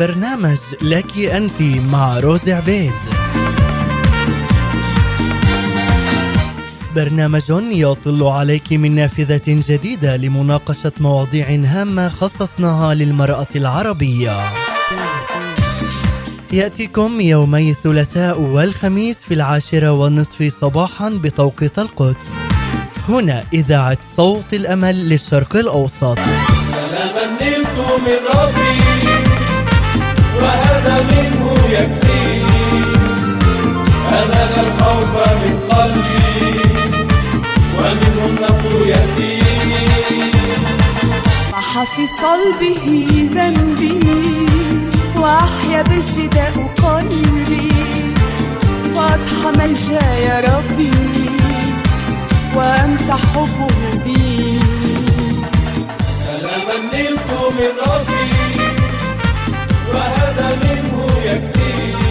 برنامج لك أنت مع روز عبيد. برنامج يطل عليك من نافذة جديدة لمناقشة مواضيع هامة خصصناها للمرأة العربية. يأتيكم يومي الثلاثاء والخميس في العاشرة والنصف صباحا بتوقيت القدس. هنا إذاعة صوت الأمل للشرق الأوسط. نلت من ربي. وهذا منه يكفيني أزال الخوف من قلبي. ومنه النصر يأتيني محى في صلبه ذنبي وأحيا بالفداء قلبي. فأضحى ملجأ يا ربي وأمسح حبه دي سلاما نلت من ربي. يكفيني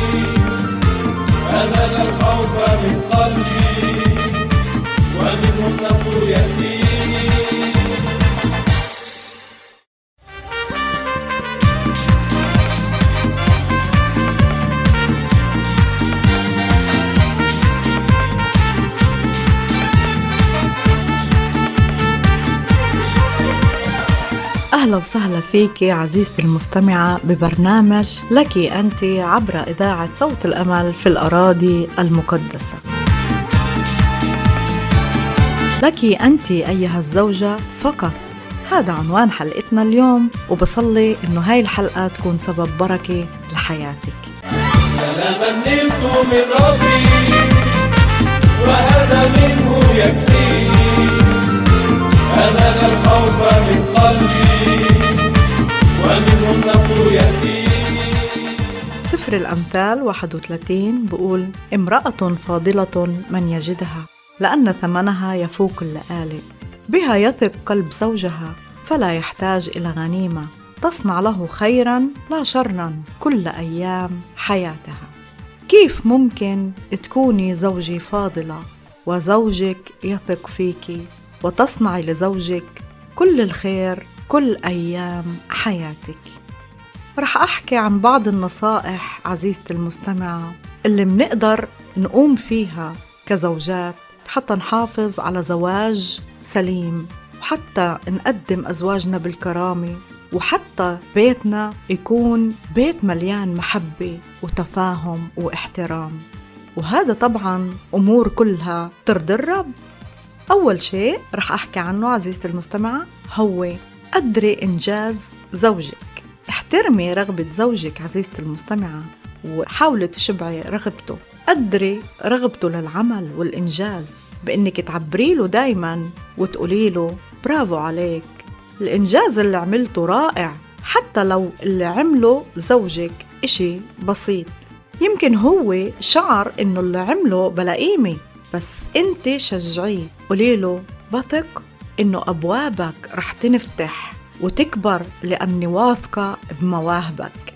الخوف من قلبي ومنه النصر يأتيني أهلا وسهلا فيك عزيزتي المستمعة ببرنامج لك أنت عبر إذاعة صوت الأمل في الأراضي المقدسة. لك أنت أيها الزوجة فقط. هذا عنوان حلقتنا اليوم وبصلي إنه هاي الحلقة تكون سبب بركة لحياتك. نلت من ربي وهذا منه يكفيني الخوف من قلبي ومنه النصر سفر الأمثال 31 بقول امرأة فاضلة من يجدها لأن ثمنها يفوق اللآلئ بها يثق قلب زوجها فلا يحتاج إلى غنيمة. تصنع له خيرا لا شرا كل أيام حياتها. كيف ممكن تكوني زوجي فاضلة وزوجك يثق فيك؟ وتصنعي لزوجك كل الخير كل أيام حياتك. رح أحكي عن بعض النصائح عزيزتي المستمعة اللي منقدر نقوم فيها كزوجات حتى نحافظ على زواج سليم وحتى نقدم أزواجنا بالكرامة وحتى بيتنا يكون بيت مليان محبة وتفاهم واحترام. وهذا طبعا أمور كلها ترضي الرب. أول شيء رح أحكي عنه عزيزتي المستمعة هو قدري إنجاز زوجك. احترمي رغبة زوجك عزيزتي المستمعة وحاولي تشبعي رغبته. قدري رغبته للعمل والإنجاز بإنك تعبري له دايما وتقولي له برافو عليك. الإنجاز اللي عملته رائع حتى لو اللي عمله زوجك إشي بسيط. يمكن هو شعر إنه اللي عمله بلا قيمة. بس انت شجعيه قولي له بثق إنه أبوابك رح تنفتح وتكبر لأني واثقة بمواهبك.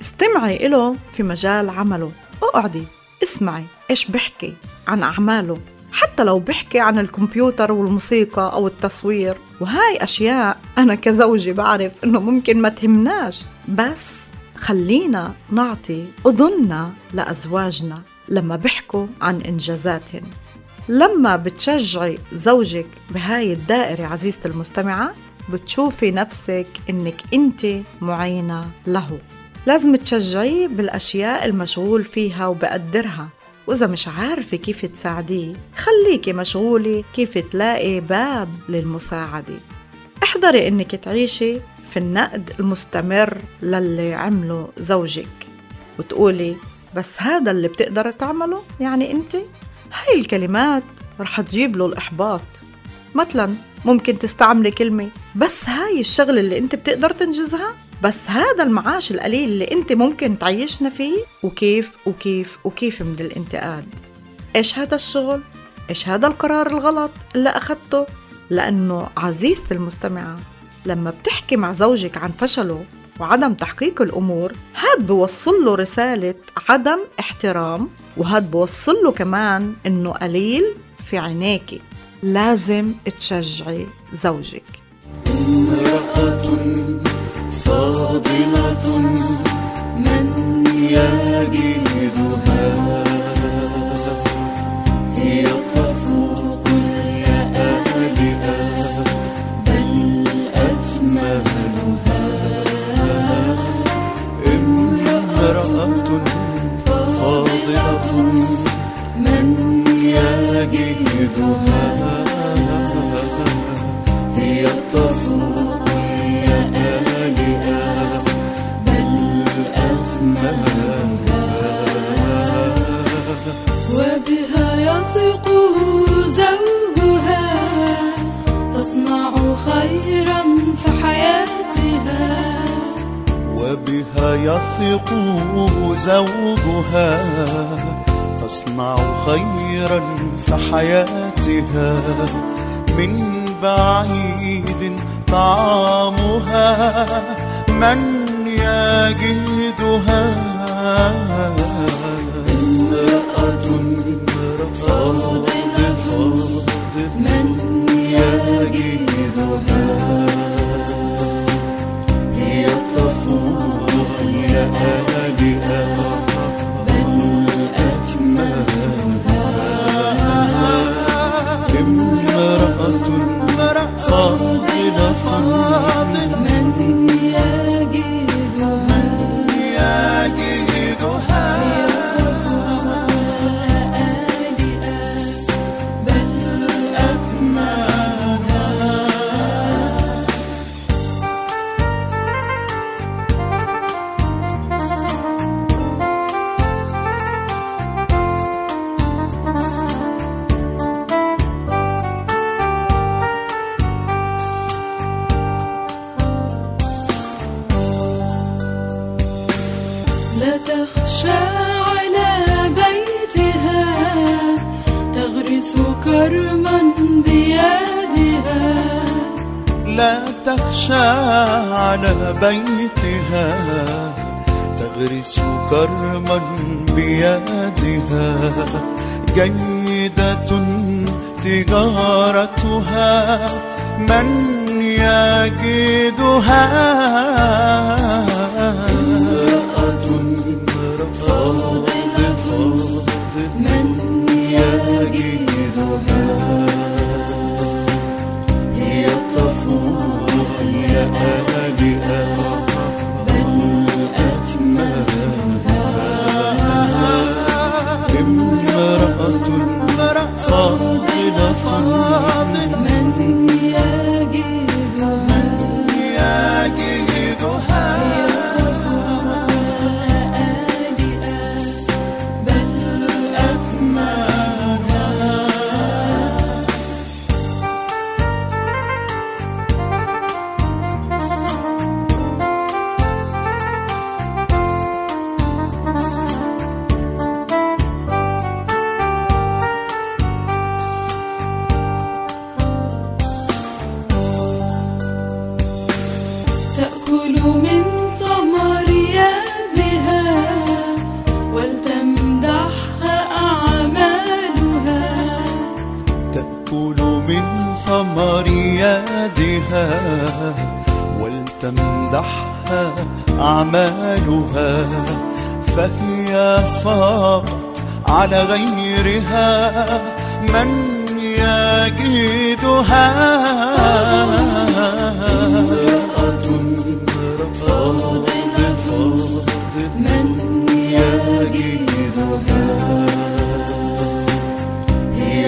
استمعي له في مجال عمله. اقعدي اسمعي إيش بحكي عن أعماله. حتى لو بحكي عن الكمبيوتر والموسيقى أو التصوير. وهاي أشياء أنا كزوجي بعرف إنه ممكن ما تهمناش. بس خلينا نعطي أذننا لأزواجنا. لما بيحكوا عن إنجازاتهن لما بتشجعي زوجك بهاي الدائرة عزيزتي المستمعة بتشوفي نفسك إنك أنت معينة له. لازم تشجعيه بالأشياء المشغول فيها وبقدرها. وإذا مش عارفة كيف تساعديه خليكي مشغولة كيف تلاقي باب للمساعدة. احذري إنك تعيشي في النقد المستمر للي عمله زوجك. وتقولي بس هذا اللي بتقدر تعمله. يعني انت هاي الكلمات رح تجيب له الإحباط. مثلا ممكن تستعملي كلمة بس هاي الشغلة اللي انت بتقدر تنجزها؟ بس هذا المعاش القليل اللي انت ممكن تعيشنا فيه؟ وكيف وكيف وكيف من الانتقاد؟ إيش هذا الشغل؟ إيش هذا القرار الغلط اللي أخذته؟ لأنه عزيزتي المستمعة لما بتحكي مع زوجك عن فشله وعدم تحقيق الأمور هاد بوصل له رسالة عدم احترام وهاد بوصل له كمان إنه قليل في عينيك. لازم تشجعي زوجك. امرأة فاضلة من يجدها. من يجدها؟ امرأة فاضلة من يجدها. تخشى على بيتها تغرس كرما بيدها. جيدة تجارتها من يجدها. امرأة فاضلة من يجدها. أعمالها فهي فقط على غيرها. من يجدها امرأة فاضلة من يجدها هي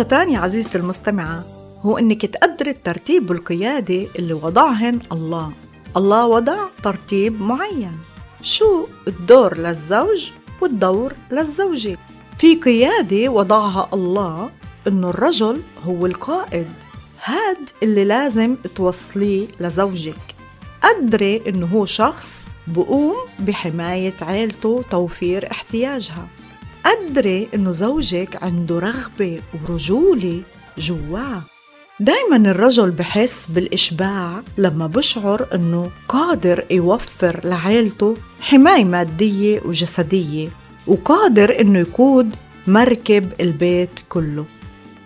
نقطة تانية عزيزتي المستمعة هو أنك تقدري الترتيب والقيادة اللي وضعهن الله. الله وضع ترتيب معين. شو الدور للزوج والدور للزوجة؟ في قيادة وضعها الله أنه الرجل هو القائد. هاد اللي لازم توصليه لزوجك. قدري أنه هو شخص بقوم بحماية عيلته توفير احتياجها. قدري إنه زوجك عنده رغبة ورجولة جواه دايما الرجل بحس بالإشباع لما بشعر إنه قادر يوفر لعيلته حماية مادية وجسدية وقادر إنه يقود مركب البيت كله.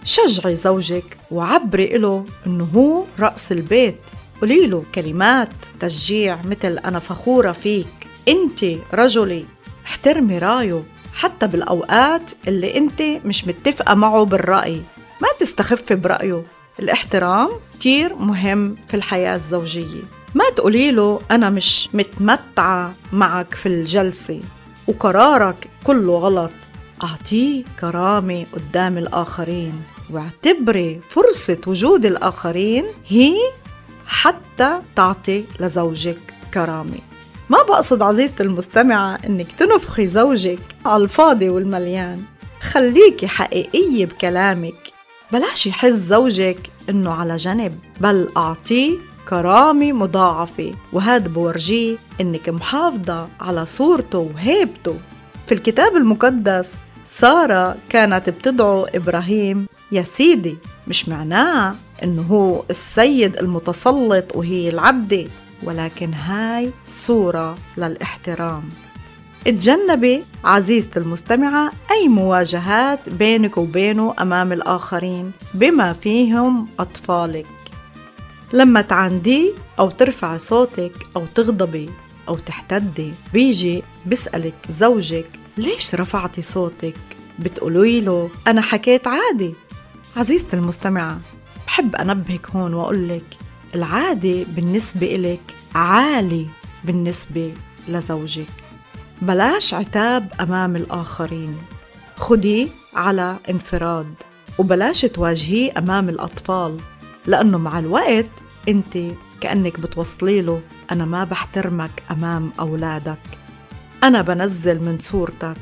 شجعي زوجك وعبري له إنه هو رأس البيت. قولي له كلمات تشجيع مثل أنا فخورة فيك. أنت رجلي احترمي رأيه. حتى بالأوقات اللي أنت مش متفقة معه بالرأي. ما تستخفي برأيه. الاحترام كتير مهم في الحياة الزوجية. ما تقولي له أنا مش متمتعة معك في الجلسة. وقرارك كله غلط. أعطيه كرامة قدام الآخرين. واعتبري فرصة وجود الآخرين هي حتى تعطي لزوجك كرامة. ما بقصد عزيزتي المستمعة إنك تنفخي زوجك على الفاضي والمليان. خليكي حقيقية بكلامك. بلاش يحس زوجك إنه على جنب بل أعطيه كرامة مضاعفة. وهذا بورجيه إنك محافظة على صورته وهيبته. في الكتاب المقدس سارة كانت بتدعو إبراهيم يا سيدي مش معناه إنه هو السيد المتسلط وهي العبدة. ولكن هاي صورة للاحترام. اتجنبي عزيزتي المستمعة أي مواجهات بينك وبينه أمام الآخرين بما فيهم أطفالك. لما تعندي أو ترفعي صوتك أو تغضبي أو تحتدي بيجي بيسألك زوجك ليش رفعتي صوتك؟ بتقولي له أنا حكيت عادي. عزيزتي المستمعة بحب أنبهك هون وأقول لك العادي بالنسبة إلك عالي بالنسبة لزوجك. بلاش عتاب أمام الآخرين. خديه على انفراد وبلاش تواجهيه أمام الأطفال لأنه مع الوقت أنت كأنك بتوصلي له أنا ما بحترمك أمام أولادك. أنا بنزل من صورتك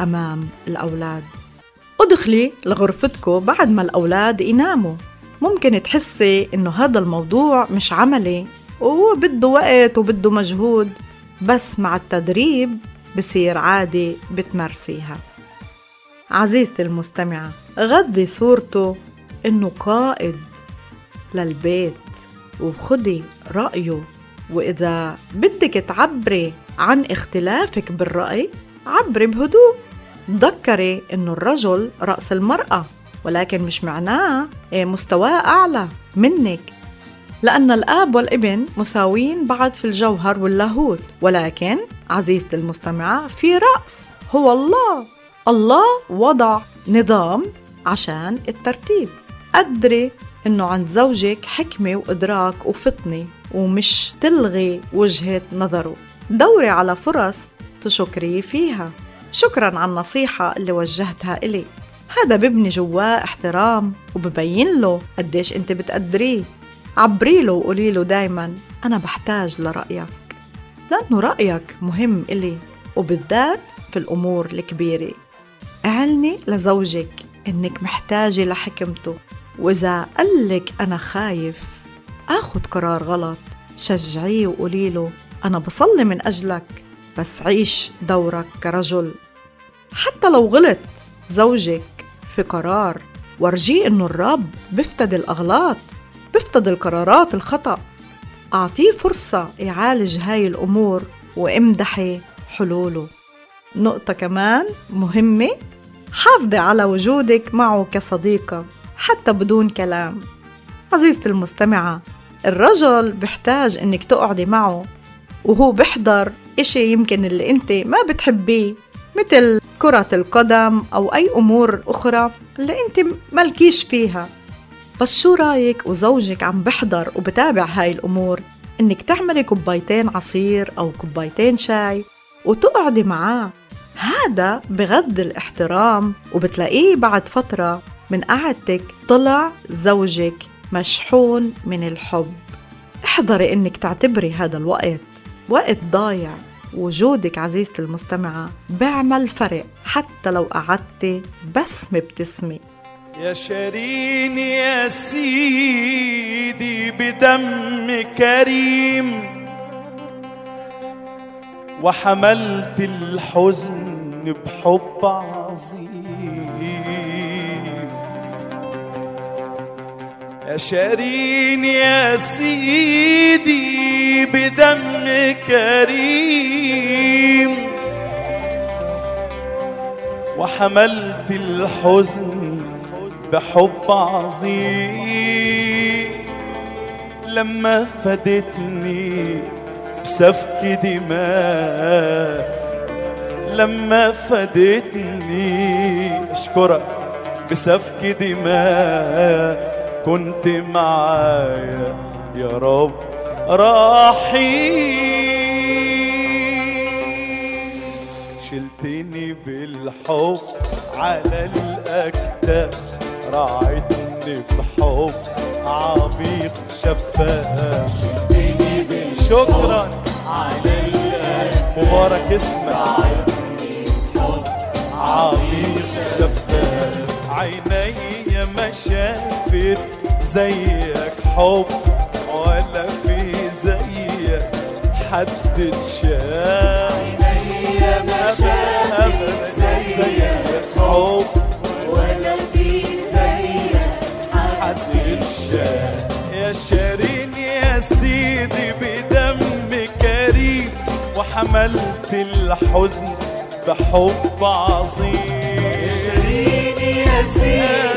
أمام الأولاد. ادخلي لغرفتكم بعد ما الأولاد يناموا. ممكن تحسي إنه هذا الموضوع مش عملي وهو بده وقت وبده مجهود بس مع التدريب بصير عادي بتمارسيها. عزيزتي المستمعة غذي صورته إنه قائد للبيت وخدي رأيه. وإذا بدك تعبري عن اختلافك بالرأي عبري بهدوء. تذكري إنه الرجل رأس المرأة. ولكن مش معناه إيه مستواه أعلى منك. لأن الآب والابن مساوين بعض في الجوهر واللاهوت ولكن عزيزتي المستمعة في رأس. هو الله. الله وضع نظام عشان الترتيب. قدري إنه عند زوجك حكمة وإدراك وفطنة ومش تلغي وجهة نظره. دوري على فرص تشكريه فيها. شكرا على النصيحة اللي وجهتها إلي. هذا ببني جواه احترام وببين له قديش انت بتقدريه عبري له وقولي له دايما أنا بحتاج لرأيك لأنه رأيك مهم إلي وبالذات في الأمور الكبيرة. اعلني لزوجك إنك محتاجة لحكمته وإذا قلك أنا خايف آخد قرار غلط. شجعيه وقولي له أنا بصلي من أجلك بس عيش دورك كرجل. حتى لو غلط زوجك في قرار. ورجيه إنه الرب بيفتدي الأغلاط بيفتدي القرارات الخطأ. أعطيه فرصة يعالج هاي الأمور وامدحي حلوله. نقطة كمان مهمة حافظي على وجودك معه كصديقة حتى بدون كلام. عزيزتي المستمعة الرجل بحتاج إنك تقعدي معه وهو بحضر إشي يمكن اللي أنت ما بتحبيه. مثل كرة القدم أو أي أمور أخرى اللي أنت مالكيش فيها. بس شو رأيك وزوجك عم بحضر وبتابع هاي الأمور؟ إنك تعملي كوبايتين عصير أو كوبايتين شاي وتقعدي معاه. هذا بغض الاحترام وبتلاقيه بعد فترة من قعدتك طلع زوجك مشحون من الحب. احضري إنك تعتبري هذا الوقت وقت ضايع. وجودك عزيزتي المستمعة بيعمل فرق حتى لو قعدتي بس مبتسمي يا شيرين يا سيدي بدم كريم وحملت الحزن بحب عظيم. يا شيرين يا سيدي بدم كريم. وحملت الحزن بحب عظيم. لما فدتني بسفك دماء. لما فدتني أشكرك بسفك دماء. كنت معايا يا رب رحيم. شلتني بالحب على الأكتاف راعتني بحب عميق شفاف. شلتني بالحب شكرا. على الأكتاف مبارك اسمك. عميق شفاف. عيني ما شافت زيك حب ولا في زيك حد اتشاف عيني ما شافت زيك حب ولا في زيك حد اتشاف يا شيرين يا سيدي بدم كريم وحملت الحزن بحب عظيم شيرين يا سيدي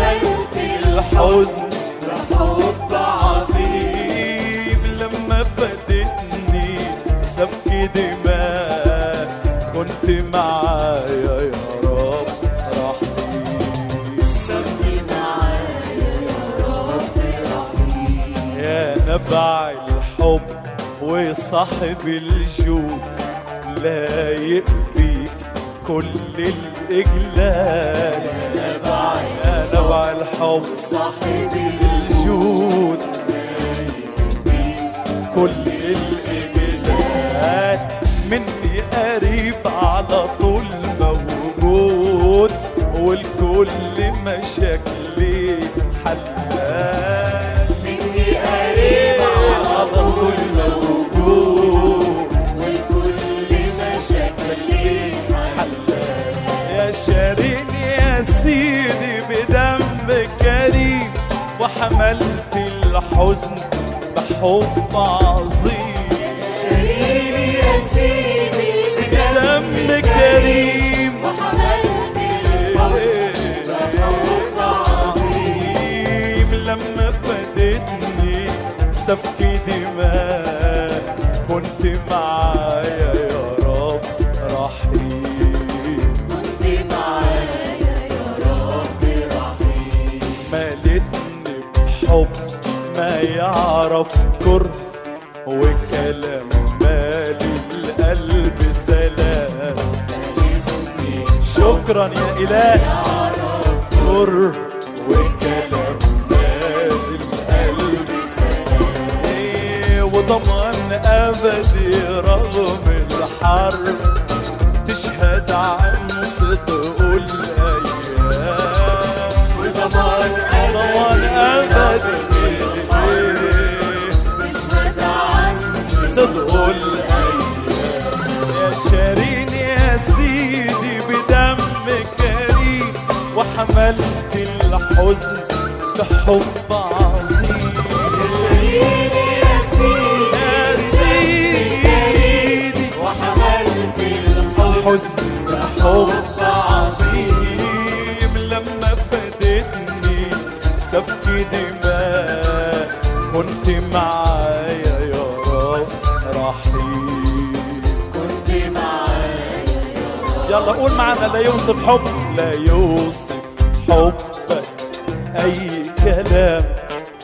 وحملت الحزن الحب عظيم. لما فدتني سفك دماء كنت معايا يا رب رحيم. يا نبع الحب وصاحب الجود لا يقبيك كل الإجلال. يا نبع الحب صاحب الجود. كل الإجلال مني قريب على طول موجود والكل مشاكلي وحملت الحزن بحب عظيم. شريني يا سيدي بدم كريم. وحملت الحزن بحب عظيم. لما فدتني سفك دماء كنت معايا. ما يعرف كره وكلام مالي القلب سلام. شكرا يا إله. كره وكلام مالي القلب سلام. وضمان أبدي رغم الحرب تشهد عن صدق الأيام. وضمان ضمان أبدي يا شيرين يا سيدي بدم كريم وحملت الحزن بحب عظيم. شريني يا سيدي يا سيدي وحملت الحزن بحب عظيم. لما فدتني سفك دماء يلا قول معنا لا يوصف حب لا يوصف حبك أي كلام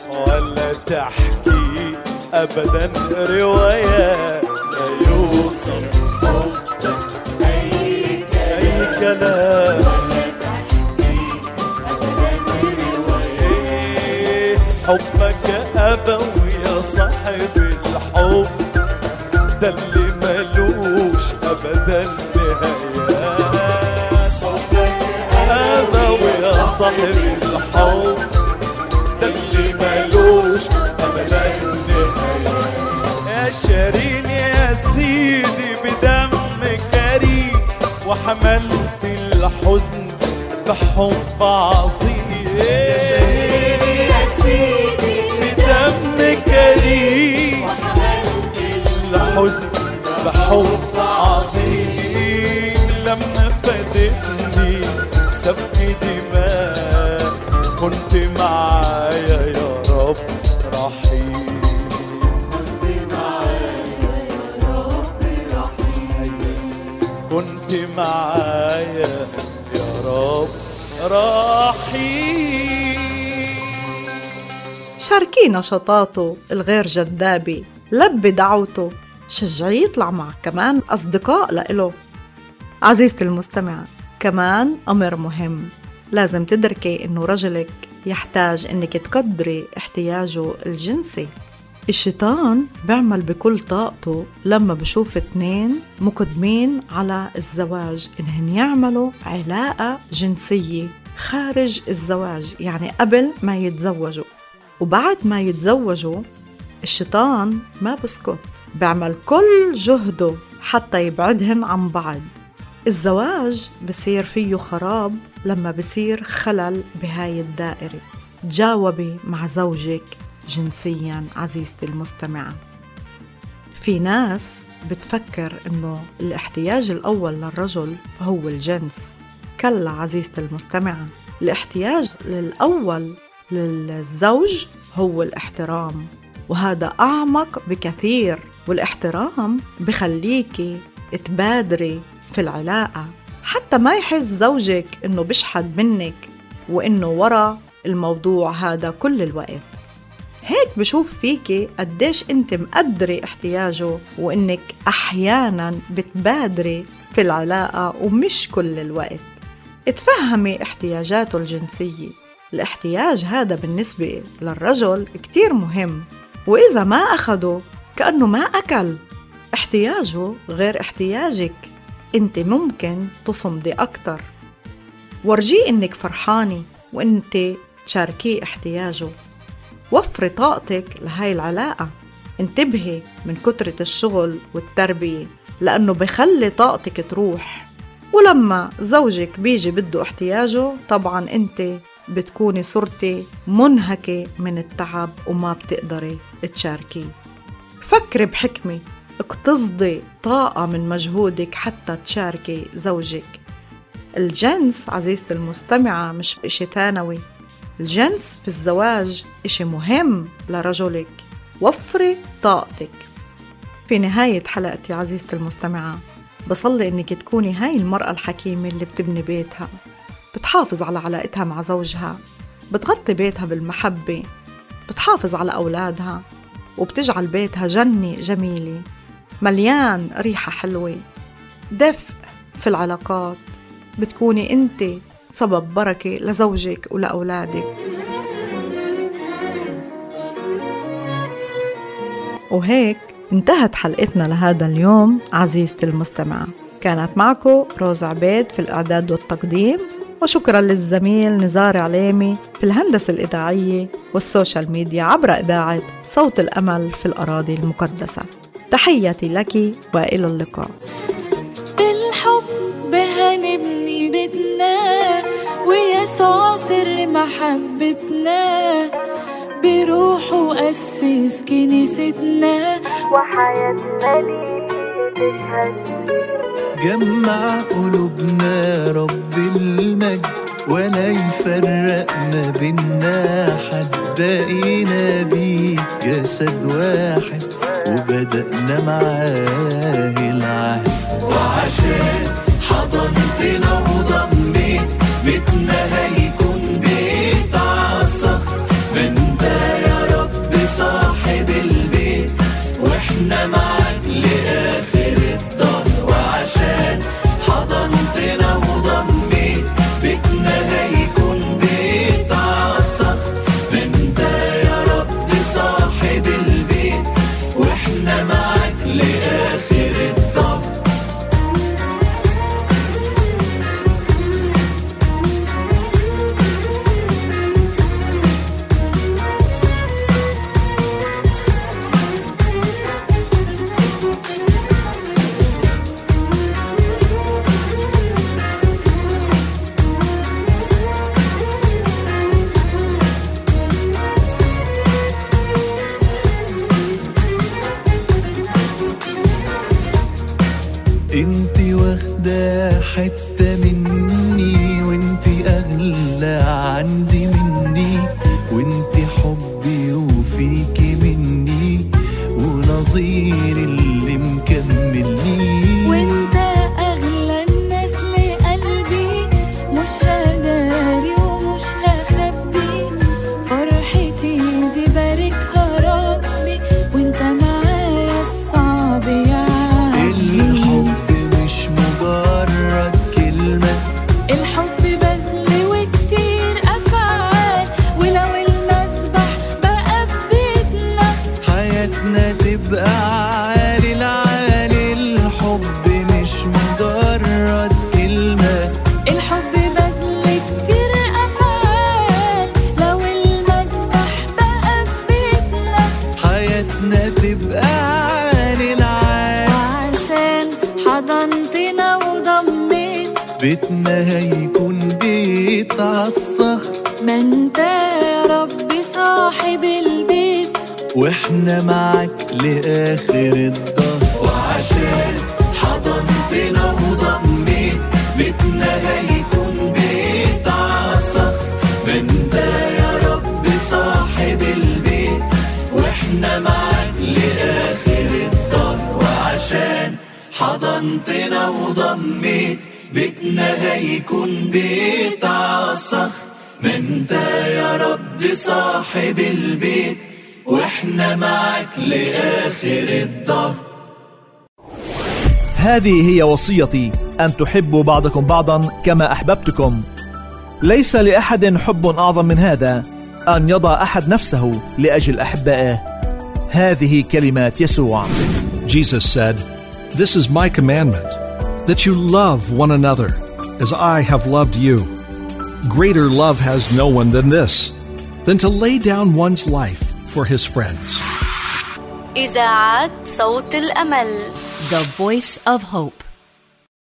ولا تحكي ابدا روايات لا يوصف حبك أي اي كلام إيه، حبك أبوي يا صاحب الحب. ده اللي ملوش ابدا نهايات صاحب الحب. ده اللي ملوش ابدا نهايات يا شيرين يا سيدي بدم كريم وحملت الحزن بحب عظيم. يا شيرين يا سيدي بدم كريم الحزن بحب عظيم. لما فادتني سفك دماء معايا يا رب رحيم. شاركيه نشاطاته الغير جذابة لبي دعوته شجعيه يطلع مع كمان أصدقاء لإله عزيزتي المستمعة كمان أمر مهم لازم تدركي إنه رجلك يحتاج إنك تقدري احتياجه الجنسي. الشيطان بيعمل بكل طاقته لما بشوف اتنين مقدمين على الزواج إنهن يعملوا علاقة جنسية خارج الزواج يعني قبل ما يتزوجوا. وبعد ما يتزوجوا الشيطان ما بسكت بيعمل كل جهده حتى يبعدهن عن بعض. الزواج بصير فيه خراب لما بصير خلل بهاي الدائرة. تجاوبي مع زوجك. جنسيا عزيزتي المستمعة في ناس بتفكر إنه الاحتياج الأول للرجل هو الجنس. كلا عزيزتي المستمعة الاحتياج الأول للزوج هو الاحترام وهذا أعمق بكثير والاحترام بخليكي تبادري في العلاقة. حتى ما يحس زوجك إنه بيشحد منك وإنه ورا الموضوع هذا كل الوقت. هيك بشوف فيكي قديش انت مقدري احتياجه وانك أحيانا بتبادري في العلاقة ومش كل الوقت. اتفهمي احتياجاته الجنسية. الاحتياج هذا بالنسبة للرجل كتير مهم وإذا ما أخده كأنه ما أكل. احتياجه غير احتياجك. انت ممكن تصمدي أكتر. ورجيه إنك فرحانة وإنت تشاركيه احتياجه. وفري طاقتك لهاي العلاقة. انتبهي من كترة الشغل والتربية لأنه بخلي طاقتك تروح. ولما زوجك بيجي بده احتياجه طبعا أنت بتكوني صرتي منهكة من التعب وما بتقدري تشاركيه. فكري بحكمة اقتصدي طاقة من مجهودك حتى تشاركي زوجك. الجنس عزيزتي المستمعة مش إشي ثانوي. الجنس في الزواج إشي مهم لرجلك. وفري طاقتك. في نهاية حلقتي عزيزتي المستمعة بصلي إنك تكوني هاي المرأة الحكيمة اللي بتبني بيتها. بتحافظ على علاقتها مع زوجها. بتغطي بيتها بالمحبة. بتحافظ على أولادها. وبتجعل بيتها جنة جميلة. مليان ريحة حلوة. دفء في العلاقات. بتكوني أنت سبب بركة لزوجك ولأولادك. وهيك انتهت حلقتنا لهذا اليوم عزيزتي المستمعة. كانت معكم روز عبيد في الإعداد والتقديم وشكرا للزميل نزار عليمي في الهندسة الإذاعية والسوشيال ميديا عبر إذاعة صوت الأمل في الأراضي المقدسة. تحياتي لك وإلى اللقاء. ويسوع سر محبتنا بروحه أسس كنيستنا وحياتنا ليه تشهد جمع قلوبنا رب المجد ولا يفرق ما بينا حد. بقينا بيه جسد واحد وبدأنا معاه العهد. وعشان حضنتنا وضميت بيتنا هيكون حضنتنا وضميت بيتنا هيكون بيت عالصخر ما انت يا رب صاحب البيت وإحنا معاك لآخر الظهر هذه هي وصيتي أن تحبوا بعضكم بعضا كما أحببتكم. ليس لأحد حب أعظم من هذا أن يضع أحد نفسه لأجل أحبائه. هذه كلمات يسوع. Jesus said, This is my commandment, that you love one another as I have loved you. Greater love has no one than this, than to lay down one's life for his friends. إذاعة صوت الأمل The Voice of Hope